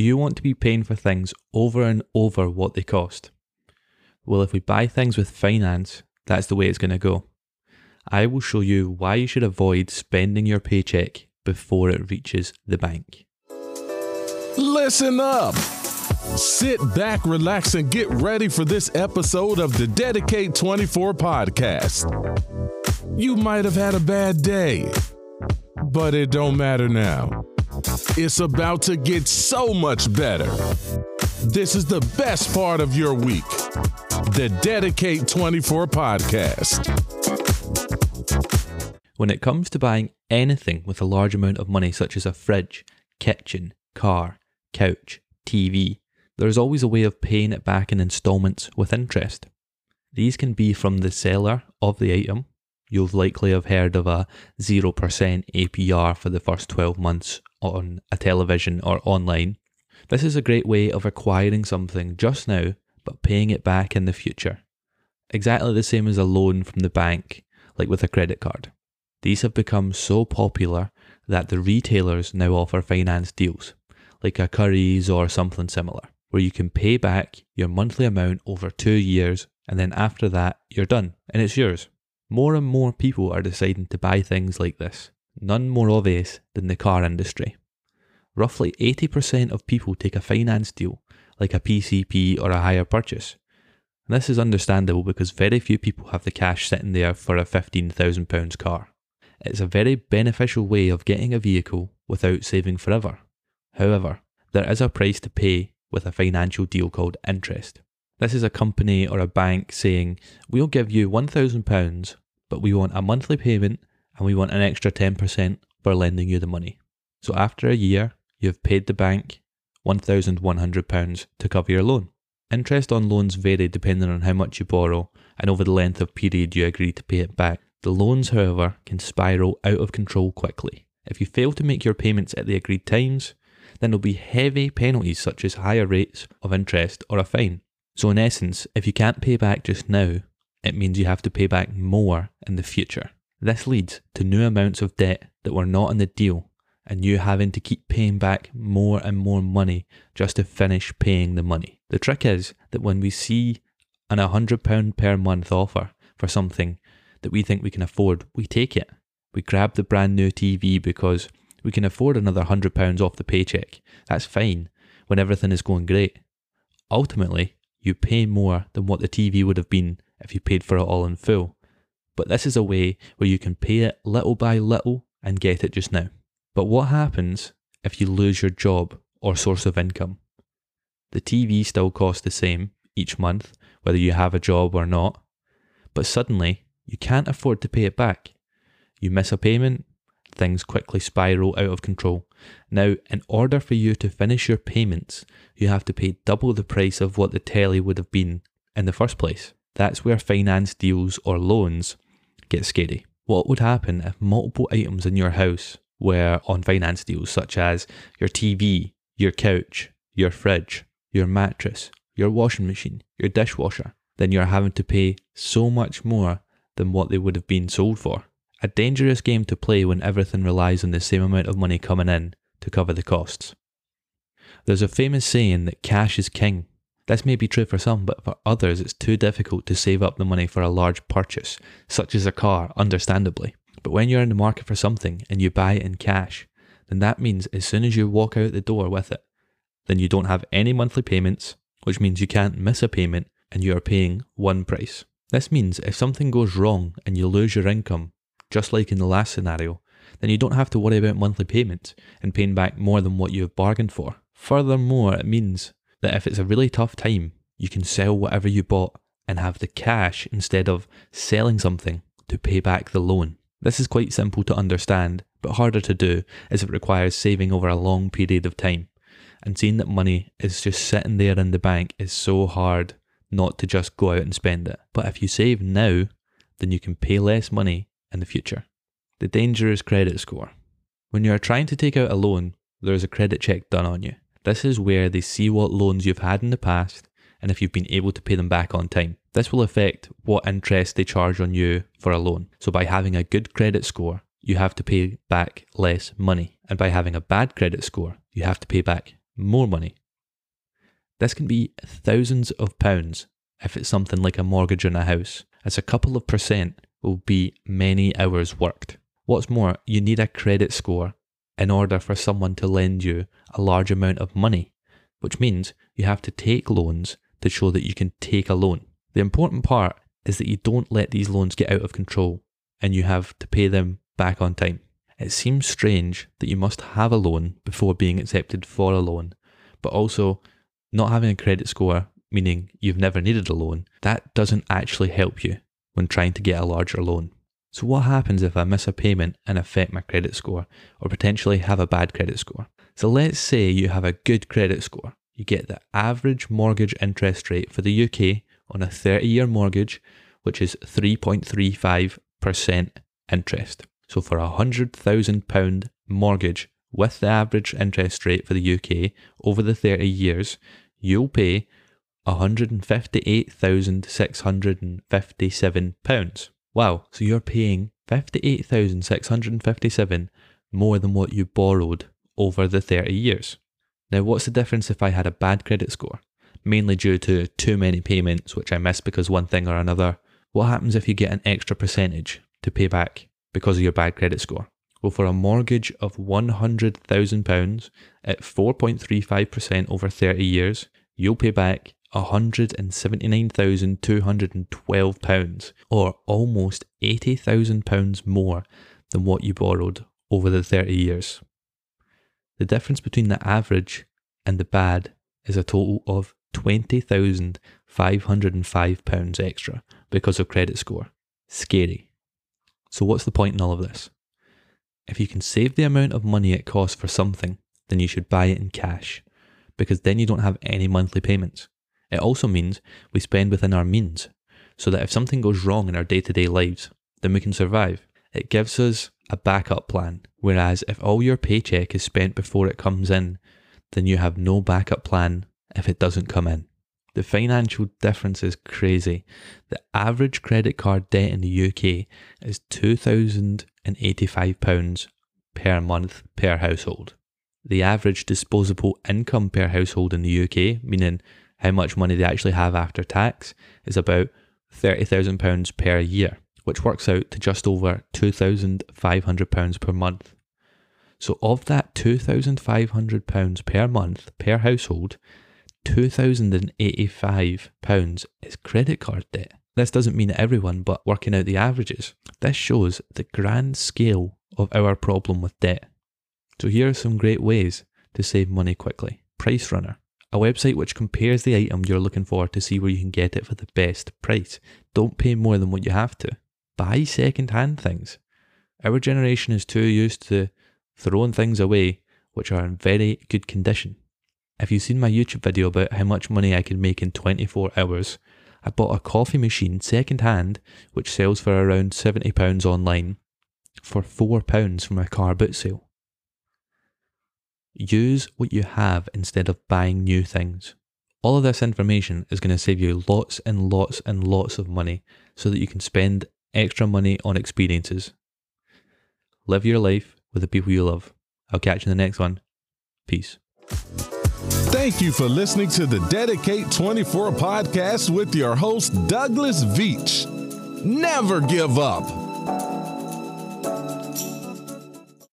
Do you want to be paying for things over and over what they cost? Well, if we buy things with finance, that's the way it's going to go. I will show you why you should avoid spending your paycheck before it reaches the bank. Listen up. Sit back, relax, and get ready for this episode of the Dedicate 24 podcast. You might have had a bad day, but it don't matter now. It's about to get so much better. This is the best part of your week the Dedicate 24 podcast. When it comes to buying anything with a large amount of money, such as a fridge, kitchen, car, couch, TV, there is always a way of paying it back in installments with interest. These can be from the seller of the item. You'll likely have heard of a 0% APR for the first 12 months on a television or online. This is a great way of acquiring something just now but paying it back in the future. Exactly the same as a loan from the bank, like with a credit card. These have become so popular that the retailers now offer finance deals, like a Currys or something similar, where you can pay back your monthly amount over two years and then after that you're done and it's yours. More and more people are deciding to buy things like this, none more obvious than the car industry. Roughly 80% of people take a finance deal like a PCP or a hire purchase. And this is understandable because very few people have the cash sitting there for a £15,000 car. It's a very beneficial way of getting a vehicle without saving forever. However, there is a price to pay with a financial deal called interest. This is a company or a bank saying, We'll give you £1,000, but we want a monthly payment and we want an extra 10% for lending you the money. So after a year, you've paid the bank £1,100 to cover your loan. Interest on loans vary depending on how much you borrow and over the length of period you agree to pay it back. The loans, however, can spiral out of control quickly. If you fail to make your payments at the agreed times, then there'll be heavy penalties such as higher rates of interest or a fine. So, in essence, if you can't pay back just now, it means you have to pay back more in the future. This leads to new amounts of debt that were not in the deal and you having to keep paying back more and more money just to finish paying the money. The trick is that when we see an £100 per month offer for something that we think we can afford, we take it. We grab the brand new TV because we can afford another £100 off the paycheck. That's fine when everything is going great. Ultimately, you pay more than what the TV would have been if you paid for it all in full. But this is a way where you can pay it little by little and get it just now. But what happens if you lose your job or source of income? The TV still costs the same each month, whether you have a job or not, but suddenly you can't afford to pay it back. You miss a payment, things quickly spiral out of control. Now, in order for you to finish your payments, you have to pay double the price of what the telly would have been in the first place. That's where finance deals or loans get scary. What would happen if multiple items in your house were on finance deals such as your TV, your couch, your fridge, your mattress, your washing machine, your dishwasher, then you're having to pay so much more than what they would have been sold for. A dangerous game to play when everything relies on the same amount of money coming in to cover the costs. There's a famous saying that cash is king. This may be true for some, but for others it's too difficult to save up the money for a large purchase, such as a car, understandably. But when you're in the market for something and you buy it in cash, then that means as soon as you walk out the door with it, then you don't have any monthly payments, which means you can't miss a payment and you are paying one price. This means if something goes wrong and you lose your income, just like in the last scenario, then you don't have to worry about monthly payments and paying back more than what you have bargained for. Furthermore, it means that if it's a really tough time, you can sell whatever you bought and have the cash instead of selling something to pay back the loan. This is quite simple to understand, but harder to do as it requires saving over a long period of time. And seeing that money is just sitting there in the bank is so hard not to just go out and spend it. But if you save now, then you can pay less money in the future. The dangerous credit score. When you are trying to take out a loan, there is a credit check done on you. This is where they see what loans you've had in the past and if you've been able to pay them back on time. This will affect what interest they charge on you for a loan. So by having a good credit score, you have to pay back less money. And by having a bad credit score, you have to pay back more money. This can be thousands of pounds if it's something like a mortgage on a house, It's a couple of percent will be many hours worked. What's more, you need a credit score in order for someone to lend you a large amount of money, which means you have to take loans to show that you can take a loan. The important part is that you don't let these loans get out of control and you have to pay them back on time. It seems strange that you must have a loan before being accepted for a loan, but also not having a credit score, meaning you've never needed a loan, that doesn't actually help you when trying to get a larger loan. So, what happens if I miss a payment and affect my credit score, or potentially have a bad credit score? So, let's say you have a good credit score. You get the average mortgage interest rate for the UK on a 30 year mortgage, which is 3.35% interest. So, for a £100,000 mortgage with the average interest rate for the UK over the 30 years, you'll pay £158,657. Wow, so you're paying 58,657 more than what you borrowed over the 30 years. Now, what's the difference if I had a bad credit score? Mainly due to too many payments, which I missed because one thing or another. What happens if you get an extra percentage to pay back because of your bad credit score? Well, for a mortgage of £100,000 at 4.35% over 30 years, you'll pay back £179,212, or almost £80,000 more than what you borrowed over the 30 years. The difference between the average and the bad is a total of £20,505 extra because of credit score. Scary. So, what's the point in all of this? If you can save the amount of money it costs for something, then you should buy it in cash, because then you don't have any monthly payments. It also means we spend within our means, so that if something goes wrong in our day to day lives, then we can survive. It gives us a backup plan, whereas if all your paycheck is spent before it comes in, then you have no backup plan if it doesn't come in. The financial difference is crazy. The average credit card debt in the UK is £2,085 per month per household. The average disposable income per household in the UK, meaning how much money they actually have after tax, is about £30,000 per year, which works out to just over £2,500 per month. So, of that £2,500 per month per household, £2,085 is credit card debt. This doesn't mean everyone, but working out the averages. This shows the grand scale of our problem with debt. So here are some great ways to save money quickly. Price Runner, a website which compares the item you're looking for to see where you can get it for the best price. Don't pay more than what you have to. Buy second-hand things. Our generation is too used to throwing things away which are in very good condition. If you've seen my YouTube video about how much money I can make in 24 hours, I bought a coffee machine second hand, which sells for around £70 online, for £4 from a car boot sale. Use what you have instead of buying new things. All of this information is going to save you lots and lots and lots of money so that you can spend extra money on experiences. Live your life with the people you love. I'll catch you in the next one. Peace. Thank you for listening to the Dedicate 24 podcast with your host, Douglas Veach. Never give up.